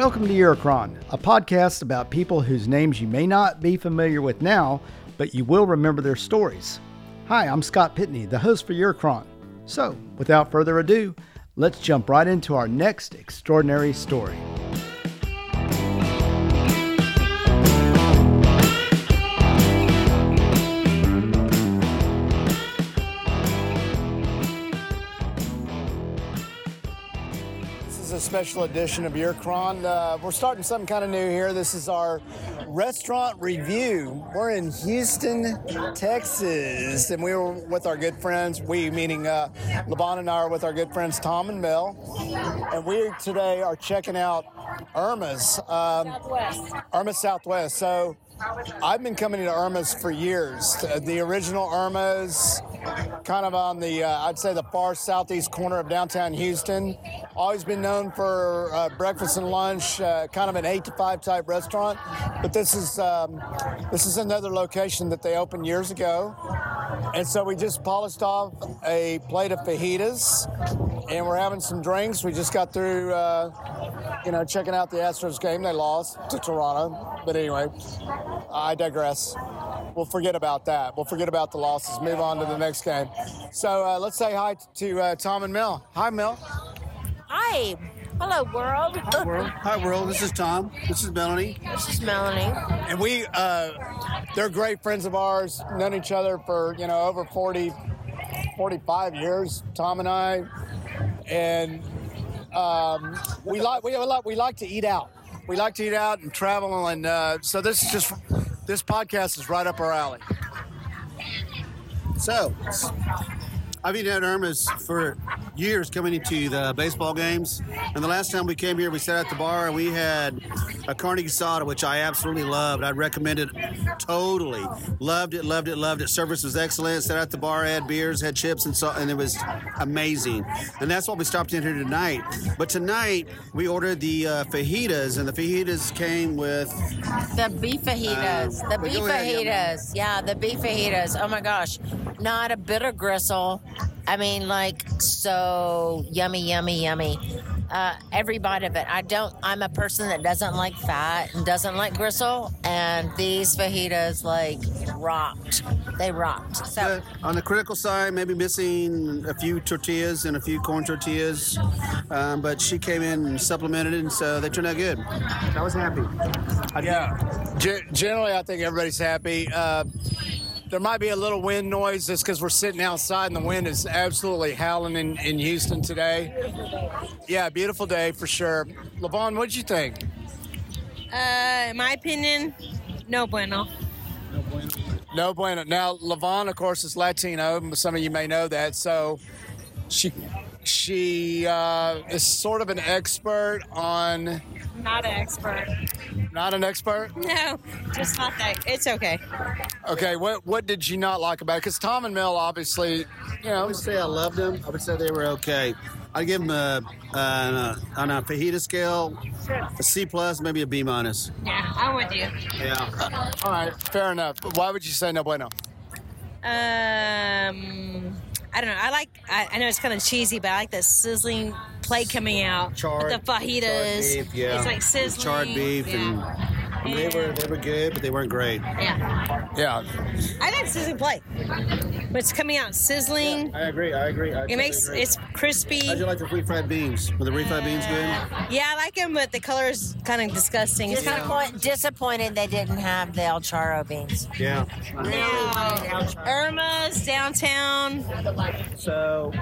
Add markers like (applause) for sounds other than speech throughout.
Welcome to Eurocron, a podcast about people whose names you may not be familiar with now, but you will remember their stories. Hi, I'm Scott Pitney, the host for Eurocron. So, without further ado, let's jump right into our next extraordinary story. A special edition of Eurocron. Uh, we're starting something kind of new here. This is our restaurant review. We're in Houston, Texas, and we were with our good friends. We, meaning uh, Levon and I, are with our good friends Tom and Mel, and we today are checking out Irma's. Um, Southwest. Irma Southwest. So I've been coming to Irma's for years. The, original Irma's, kind of on the, uh, I'd say the far southeast corner of downtown Houston. Always been known for uh, breakfast and lunch, uh, kind of an eight to five type restaurant. But this is um, this is another location that they opened years ago. And so we just polished off a plate of fajitas, and we're having some drinks. We just got through, uh, you know, checking out the Astros game. They lost to Toronto, but anyway, I digress. We'll forget about that. We'll forget about the losses. Move on to the next game. So uh, let's say hi to uh, Tom and Mel. Hi, Mel. Hi. Hello, world. Hi, World. Hi, world. This is Tom. This is Melanie. This is Melanie. And we, uh, they're great friends of ours. Known each other for you know over 40, 45 years. Tom and I, and um, we like we like we like to eat out. We like to eat out and travel, and uh, so this is just this podcast is right up our alley. So, I've been at Irma's for years coming into the baseball games. And the last time we came here, we sat at the bar and we had a carne asada, which I absolutely loved. I'd recommend it totally. Loved it, loved it, loved it. Service was excellent. Sat at the bar, had beers, had chips, and so, and it was amazing. And that's why we stopped in here tonight. But tonight, we ordered the uh, fajitas, and the fajitas came with The beef fajitas. Uh, the beef fajitas. Yeah, the beef fajitas. Oh my gosh. Not a bitter gristle. I mean, like, so yummy, yummy, yummy. Uh, every bite of it. I don't, I'm a person that doesn't like fat and doesn't like gristle. And these fajitas, like, rocked. They rocked. So, Uh, on the critical side, maybe missing a few tortillas and a few corn tortillas, um, but she came in and supplemented it, and so they turned out good. I was happy. Yeah. Ge- generally, I think everybody's happy. Uh, there might be a little wind noise just because we're sitting outside and the wind is absolutely howling in, in Houston today. Yeah, beautiful day for sure. Levon, what'd you think? Uh, in my opinion, no bueno. No bueno. No bueno. Now, Levon, of course, is Latino. Some of you may know that. So she she uh, is sort of an expert on, Not an expert. not an expert. No, just not that. It's okay. Okay, what what did you not like about it? Because Tom and Mel, obviously, you know. I know, would say I loved them. I would say they were okay. I'd give them a, a, on a fajita scale, a C plus, maybe a B minus. Yeah, I'm with you. Yeah. all right, fair enough. Why would you say no bueno? Um, I don't know. I like. I, I know it's kind of cheesy, but I like the sizzling plate coming out Charred- with the fajitas. charred beef, yeah. It's like sizzling. Charred beef yeah. and they were they were good, but they weren't great. Yeah, Yeah, I like sizzling plate, but it's coming out sizzling. I agree. I agree. I It makes it's crispy. How'd you like the refried beans? Were the refried beans good? Yeah, I like them, but the color is kind of disgusting. It's kind of disappoint, disappointed they didn't have the El Charo beans. Yeah. Irma's downtown. So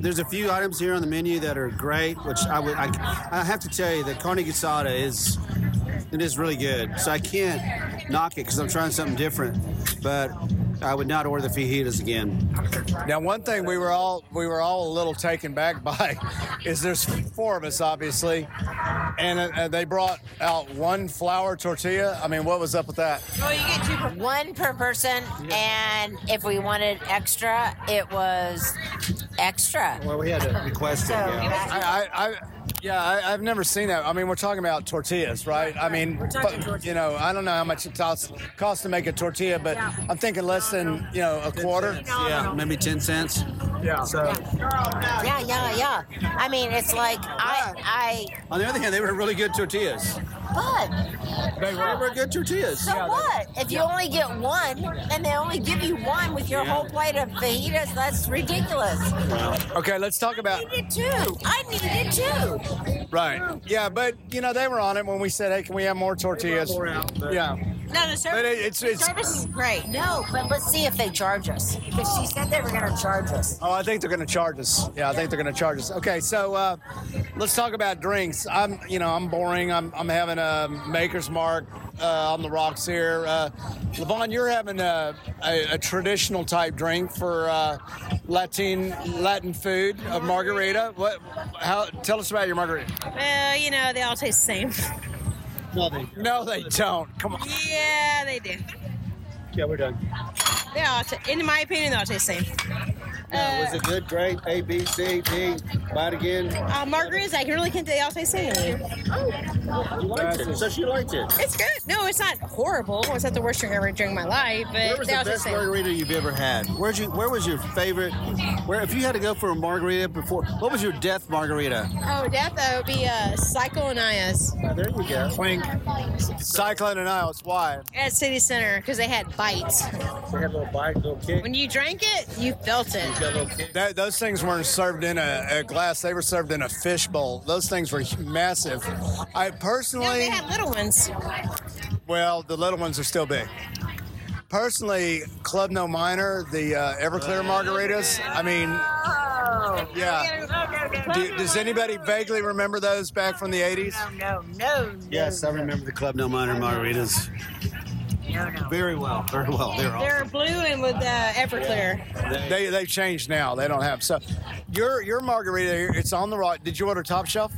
there's a few items here on the menu that are great, which I would I, I have to tell you that carne asada is it is really good. So I can't knock it because I'm trying something different, but I would not order the fajitas again. Now, one thing we were all we were all a little taken back (laughs) by is there's four of us, obviously, and uh, they brought out one flour tortilla. I mean, what was up with that? Oh, you get two per One per person, and if we wanted extra, it was extra. Well, we had to request it. So Yeah. I, I, I Yeah, I, I've never seen that. I mean, we're talking about tortillas, right? I mean, but, you know, I don't know how much it costs, costs to make a tortilla, but Yeah. I'm thinking less than you know a quarter. Yeah, maybe 10 cents. Yeah. So Yeah, yeah, yeah. I mean, it's like I, I, On the other hand, they were really good tortillas. I, but They were good tortillas. so what? If you only get one, and they only give you one with your whole plate of fajitas, that's ridiculous. okay, let's talk about I needed two. I needed two. right. Yeah, but you know they were on it when we said, hey, can we have more tortillas? Yeah. No, the service, But it, it's it's. service is great. No, but let's see if they charge us. Because she said they were going to charge us. Oh, I think they're going to charge us. Yeah, I think they're going to charge us. Okay, so uh, let's talk about drinks. I'm, you know, I'm boring. I'm, I'm having a Maker's Mark uh, on the rocks here. Uh, Levon, you're having a, a, a traditional type drink for uh, Latin Latin food, a margarita. What? How? Tell us about your margarita. Well, you know, they all taste the same. (laughs) No, they. No, they don't. Come on. Yeah, they do. Yeah, we're done. They all, ta- in my opinion, they all taste the same. It was it good? Great. A, B, C, D. Buy it again. Uh, margaritas, I really can't. They all taste the same. You liked it. So she liked it. It's good. No, it's not horrible. It's not the worst drink I ever drank in my life, Where was the best margarita you've ever had? Where'd you? Where was your favorite? Where, if you had to go for a margarita before, what was your death margarita? Oh, death, that would be uh, Cyclone Anaya's Oh, there you go. Clink. Cyclone Anaya's. Why? at City Center because they had bites. They had little bite, little kick. When you drank it, you felt it. Got a little kick. That, those things weren't served in a, a glass; they were served in a fish bowl. Those things were massive. I No, personally, they had little ones. well, the little ones are still big. Personally, Club No Minor, the uh, Everclear margaritas. I mean, yeah. Do, does anybody vaguely remember those back from the '80s? No, no, no. Yes, I remember the Club No Minor margaritas No, no. very well. Very well. They're all. They're blue and with uh, Everclear. They they changed now. They don't have so. Your your margarita, it's on the right. Did you order top shelf?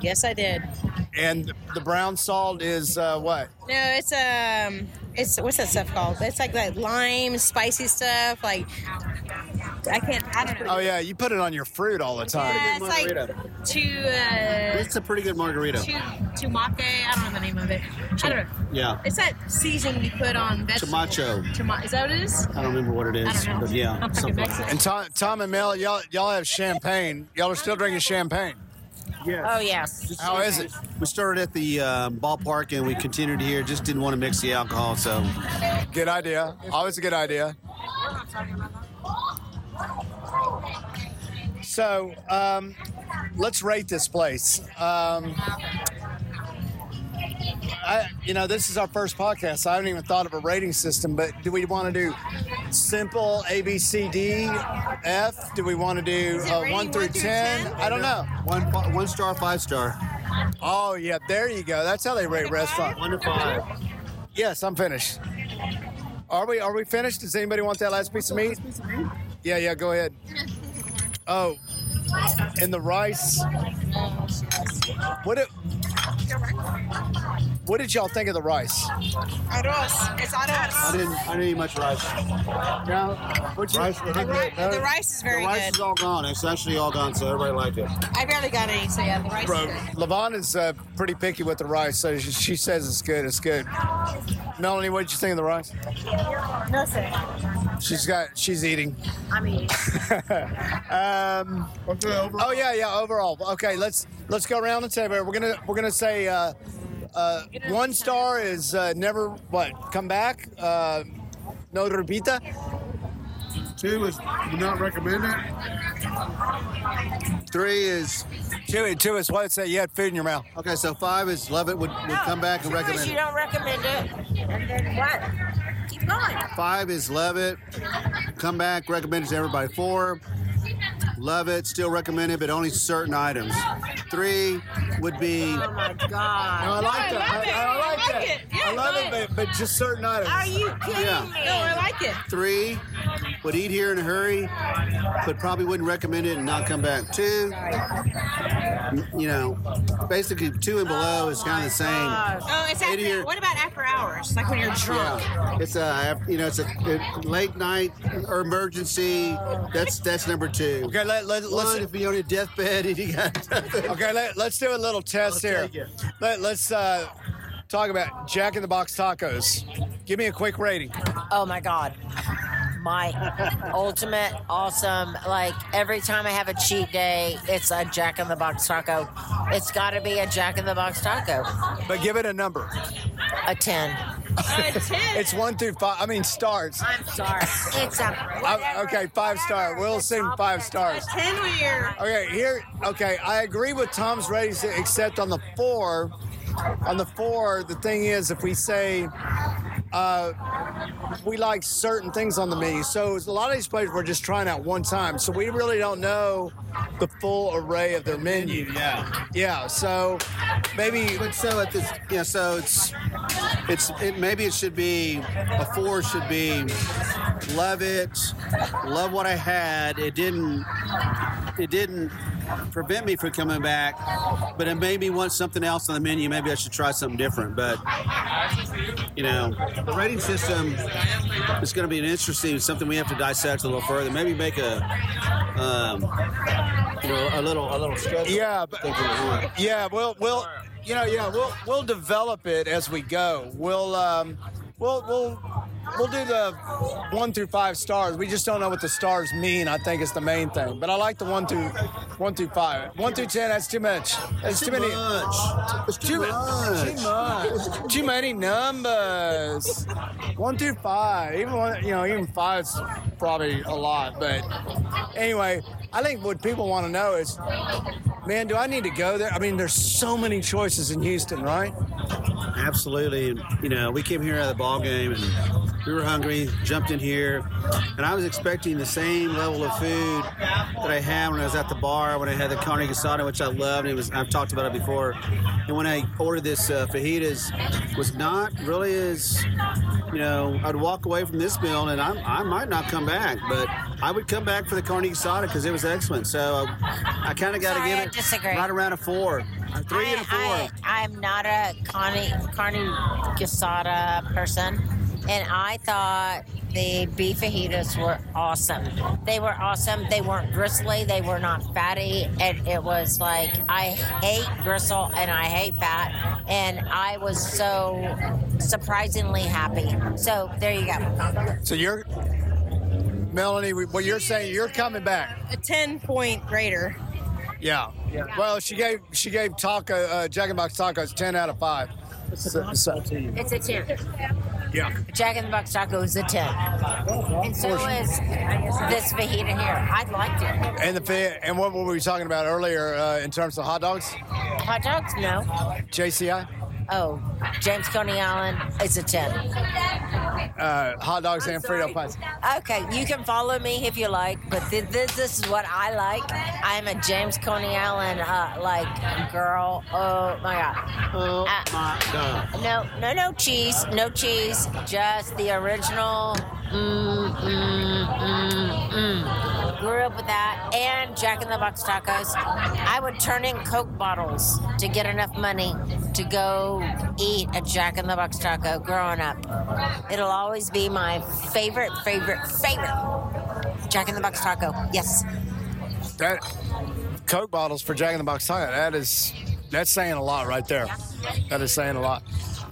Yes, I did. And the brown salt is uh, what? No, it's um, it's what's that stuff called? It's like that lime, spicy stuff. Like I can't. I don't know. Oh yeah, you put it on your fruit all the time. Yeah, it's like to uh, It's a pretty good margarita. to tumake. I don't know the name of it. I don't know. Yeah. It's that seasoning you put on vegetables. Tomacho. Toma- is that what it is? I don't remember what it is, I is, don't know. but yeah, something Mexican. And Tom, Tom and Mel, y'all y'all have champagne. Y'all are still drinking champagne. Oh, yes. How is it? We started at the um, ballpark and we continued here. Just didn't want to mix the alcohol, so Good idea. Always a good idea. So um, let's rate this place. Um, I, you know, this is our first podcast. So I haven't even thought of a rating system, but do we want to do simple A, B, C, D, F? Do we want to do uh, one through one through 10? 10? I don't know. one one star, five star, Oh, yeah, there you go. That's how they rate restaurants. one to five. Yes, I'm finished. Are we? Are we finished? Does anybody want that last piece of meat? Yeah, yeah. Go ahead. Oh, and the rice. What? It, what did y'all think of the rice? Arroz. It's I didn't I didn't eat much rice. No. What'd you- Rice, The, ri- the rice is very the rice good. is all gone. It's actually all gone, so everybody liked it. I barely got any, so yeah, the rice Bro, is good. Levon is uh, pretty picky with the rice, so she, she says it's good. It's good. Melanie, what did you think of the rice? No, sir. She's got. She's eating. I mean, (laughs) Um, oh yeah, yeah. Overall, okay. Let's let's go around the table. We're gonna we're gonna say uh, uh, one star is uh, never what come back. Uh, no repita. Two is do not recommend it. Three is Two two is what? Say you had food in your mouth. okay. So five is love it. Would, would come back and two is recommend you it. don't recommend it. And then what? Keep going. Five is love it. Come back, recommend it to everybody. Four, love it, still recommend it, but only certain items. Three would be Oh my No, God. I like No, I that. love it. I, I like I like that. it. Yeah, I love it, but, but just certain items. Are you kidding Yeah. me? No, I like it. three would eat here in a hurry, but probably wouldn't recommend it and not come back. Two, you know, basically two and below is kind of the same. Oh, it's after, here. what about after hours? Like when you're drunk. Yeah, it's a you know it's a, a late night or emergency. That's that's number two. Okay, let, let, One, let's if you're on your deathbed and you got (laughs) okay let, let's do a little test I'll here. Let, let's uh, talk about Jack in the Box tacos. Give me a quick rating. Oh my God. My ultimate awesome. Like every time I have a cheat day, it's a Jack in the Box taco. It's got to be a Jack in the Box taco. But give it a number. A 10. A 10. It's one through five. I mean stars. I'm sorry. It's a. Uh, okay, five star. We'll assume five stars. 10 when you're. Okay, here. Okay, I agree with Tom's ratings, except on the four. On the four, the thing is, if we say uh, we like certain things on the menu, so a lot of these places we're just trying out one time, so we really don't know the full array of their menu. yeah. Yeah, so maybe But so at this, yeah. So it's it's it, maybe it should be a four should be love it, love what I had. It didn't it didn't prevent me from coming back, but it made me want something else on the menu. Maybe I should try something different. But you know, the rating system is going to be an interesting something we have to dissect a little further. Maybe make a um, you know a little a little schedule. Yeah, but yeah, we'll we'll you know yeah we'll we'll develop it as we go. We'll um we'll we'll we'll do the one through five stars. We just don't know what the stars mean. I think is the main thing. But I like the one through one through five. One through ten. That's too much. That's too, many. much. It's too, Too, much. too much. Too many numbers. One through five. Even one, you know, even five's probably a lot. But anyway, I think what people want to know is, man, do I need to go there? I mean, there's so many choices in Houston, right? Absolutely. You know, we came here of the ball game and we were hungry, jumped in here, and I was expecting the same level of food that I had when I was at the bar, when I had the carne asada, which I loved. It was I've talked about it before. And when I ordered this uh, fajitas, was not really as, you know, I'd walk away from this meal and I, I might not come back, but I would come back for the carne asada because it was excellent. So I, I kind of got to give I it disagree. right around a four, a three and a four. I, I, I'm not a carne, carne asada person, and I thought the beef fajitas were awesome. They were awesome. They weren't gristly. They were not fatty. And it was like, I hate gristle and I hate fat. And I was so surprisingly happy. So there you go. So you're, Melanie, what you're saying, you're coming back. A 10 point grader. Yeah. yeah. Well, she gave she gave taco uh, Jack in the Box tacos ten out of five. It's a, So- so- It's a 10. Yeah. Jack in the Box taco is a 10. And so is this fajita here. I liked it. And the and what were we talking about earlier uh, in terms of hot dogs? Hot dogs? No. JCI, Oh, James Coney Island is a 10. Uh, hot dogs and Frito pies. Okay, you can follow me if you like, but th- th- this is what I like. I'm a James Coney Island uh, like girl. Oh my god. Oh Uh, my God. No, no, no cheese, no cheese, just the original. Mm, mm, mm, mm. Grew up with that and Jack in the Box tacos. I would turn in Coke bottles to get enough money to go eat a Jack in the Box taco growing up. It'll always be my favorite, favorite, favorite Jack in the Box taco. Yes. That Coke bottles for Jack in the Box taco. That is that's saying a lot right there. That is saying a lot.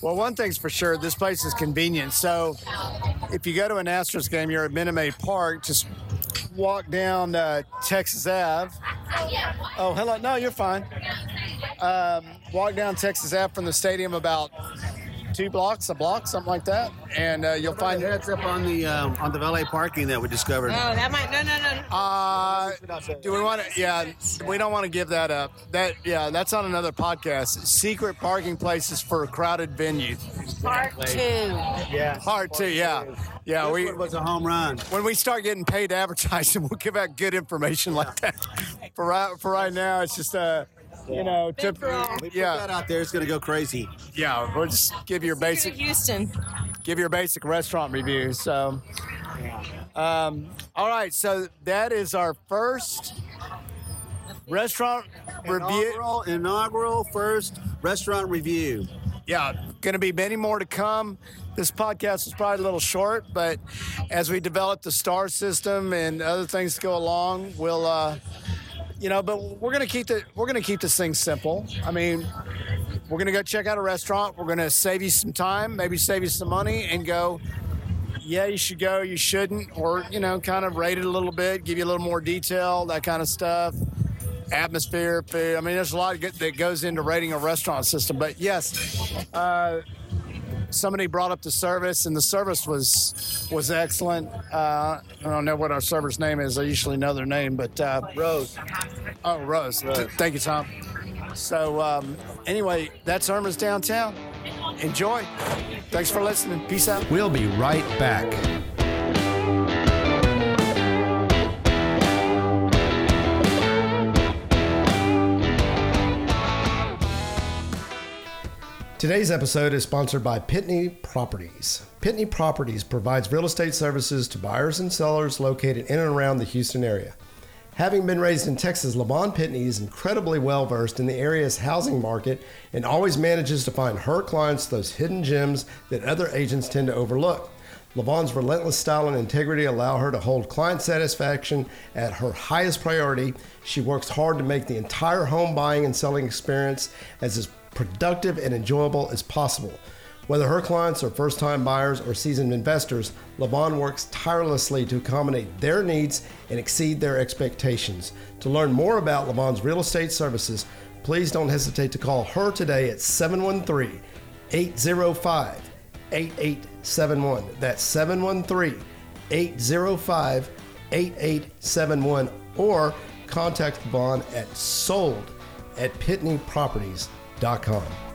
Well, one thing's for sure, this place is convenient. So, if you go to an Astros game, you're at Minute Maid Park. Just walk down uh, Texas Ave. Oh, hello. No, you're fine. Um, walk down Texas Ave from the stadium about two blocks, a block, something like that, and uh, you'll Find find. heads up on the um, on the valet parking that we discovered. Oh, that might. No, no, no. Uh, do we want to? Yeah, we don't want to give that up. That yeah, that's on another podcast. Secret parking places for a crowded venue. Part two. yeah. Part two, yeah, yeah. This We one was a home run. when we start getting paid advertising, (laughs) we'll give out good information like that. For right for right now, it's just uh, you know, tip, for all. We put that yeah, out there. It's going to go crazy. yeah. We'll just give your basic Houston. give your basic restaurant review. So, Um, all right, so that is our first restaurant review. Inaugural, inaugural first restaurant review. Yeah, going to be many more to come. This podcast is probably a little short, but as we develop the star system and other things to go along, we'll, uh, you know, but we're to keep the we're to keep this thing simple. I mean, we're to go check out a restaurant. We're to save you some time, maybe save you some money, and go. Yeah, you should go. You shouldn't, or you know, kind of rate it a little bit, give you a little more detail, that kind of stuff atmosphere, food. I mean, there's a lot that goes into rating a restaurant system. But yes, uh, somebody brought up the service, and the service was was excellent. Uh, I don't know what our server's name is. I usually know their name, but uh, Rose. oh, Rose. Th- thank you, Tom. So um, anyway, that's Irma's downtown. Enjoy. Thanks for listening. Peace out. We'll be right back. Today's episode is sponsored by Pitney Properties. Pitney Properties provides real estate services to buyers and sellers located in and around the Houston area. Having been raised in Texas, Lavon Pitney is incredibly well versed in the area's housing market and always manages to find her clients those hidden gems that other agents tend to overlook. Lavon's relentless style and integrity allow her to hold client satisfaction at her highest priority. She works hard to make the entire home buying and selling experience as productive and enjoyable as possible. Whether her clients are first time buyers or seasoned investors, Lavon works tirelessly to accommodate their needs and exceed their expectations. To learn more about Lavon's real estate services, please don't hesitate to call her today at 713 805 8871. That's 713 805 8871 or contact Lavon at sold at pitneyproperties.com dot com.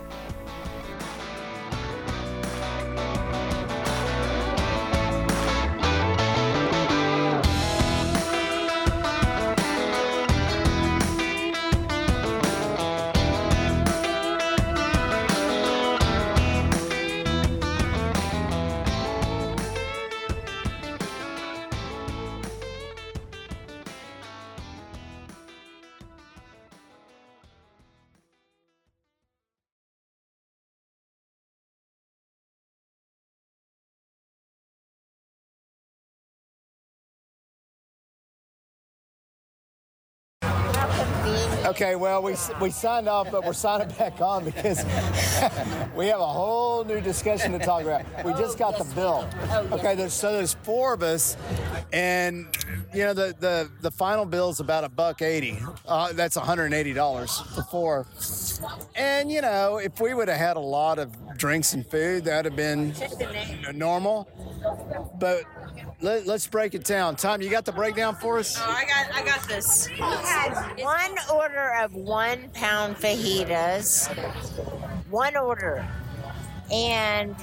Okay, well, we, we signed off, but we're signing back on because (laughs) we have a whole new discussion to talk about. We just got the bill. Okay, there's, so there's four of us, and you know the the, the final bill is about a buck eighty. Uh, that's 180 dollars for four. And you know, if we would have had a lot of drinks and food, that'd have been normal. But let, us break it down. Tom, you got the breakdown for us? Oh, I got, I got this. We had one order of one pound fajitas, one order, and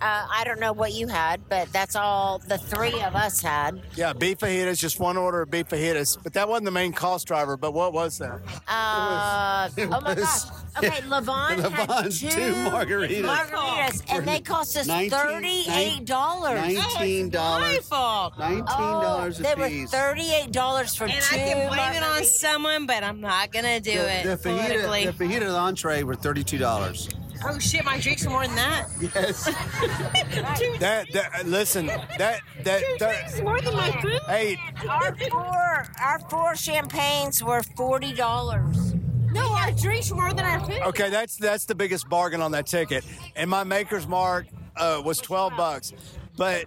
uh, I don't know what you had, but that's all the three of us had. Yeah, beef fajitas, just one order of beef fajitas. But that wasn't the main cost driver. But what was that? Uh, (laughs) It oh my was- gosh. Okay, (laughs) Levon had two, two margaritas. margaritas, and they cost us 19 thirty-eight dollars. Nineteen My dollars. fault. Nineteen dollars Oh, they a were thirty-eight dollars for And two. I can blame it on someone, but I'm not gonna do The, it the fajita, the fajita and entree were thirty-two dollars. oh shit, my drinks are more than that. (laughs) Yes. (laughs) That, that uh, listen, that that, that more than my food. hey, Our four, our four champagnes were forty dollars. No, our drinks more than our food. okay, that's that's the biggest bargain on that ticket. And my maker's mark uh, was twelve bucks. But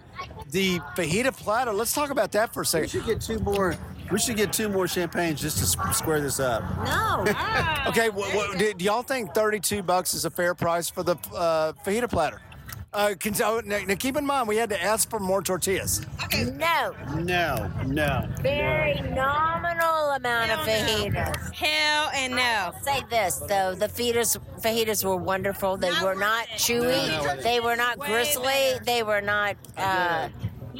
the fajita platter, let's talk about that for a second. We second. should get two more. We should get two more champagnes just to square this up. No. Okay, what, what, do, do y'all think thirty-two bucks is a fair price for the uh, fajita platter? Uh, can, oh, now, now keep in mind we had to ask for more tortillas. no. No, no. Very nominal amount of fajitas. Hell and no. Say this though, the fajitas fajitas were wonderful. They were not chewy. No, no. They were not Way gristly. better. They were not. Uh,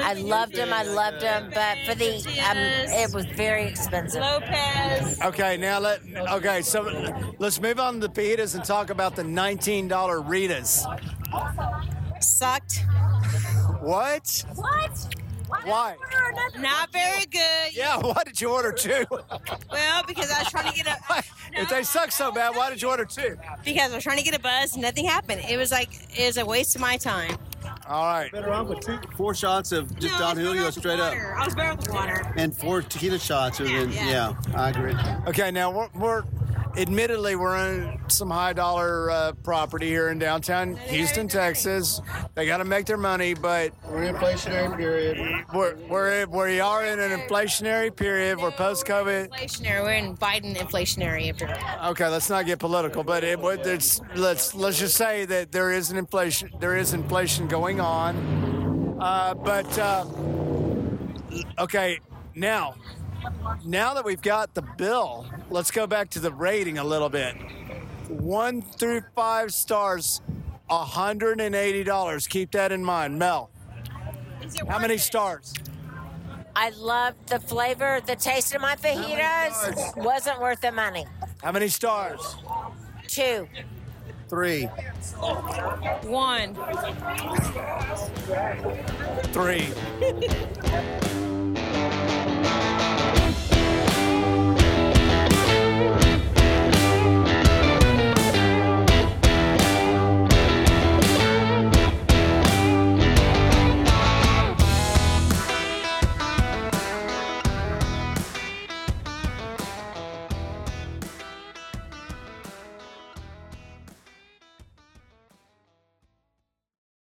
I loved them. I loved them, but for the um, it was very expensive. Lopez. Okay, now let okay, so let's move on to the fajitas and talk about the nineteen dollar Ritas. Sucked. What? What? Why? Not very good. Yeah, (laughs) why did you order two? Well, because I was trying to get a if they suck so bad, why did you order two? because I was trying to get a buzz, and nothing happened. It was like it was a waste of my time. All right. Better off with two, four shots of just No, Don I was Julio straight up. I was better with water. and four tequila shots. And then, Yeah, yeah, yeah. I agree. Okay, now we're, we're admittedly we're on some high dollar uh, property here in downtown Houston, Texas. They got to make their money, but We're in inflationary period. we're, we're we are in an inflationary period. We're post COVID. Inflationary. We're in Biden inflationary after. Okay, let's not get political, but it, it's, let's let's just say that there is an inflation. There is inflation going on, uh, but uh, okay, now now that we've got the bill, let's go back to the rating a little bit. One through five stars, hundred and eighty dollars. Keep that in mind, Mel. How many stars? I loved the flavor, the taste of my fajitas. Wasn't worth the money. How many stars? Two. Three. One. Three. (laughs)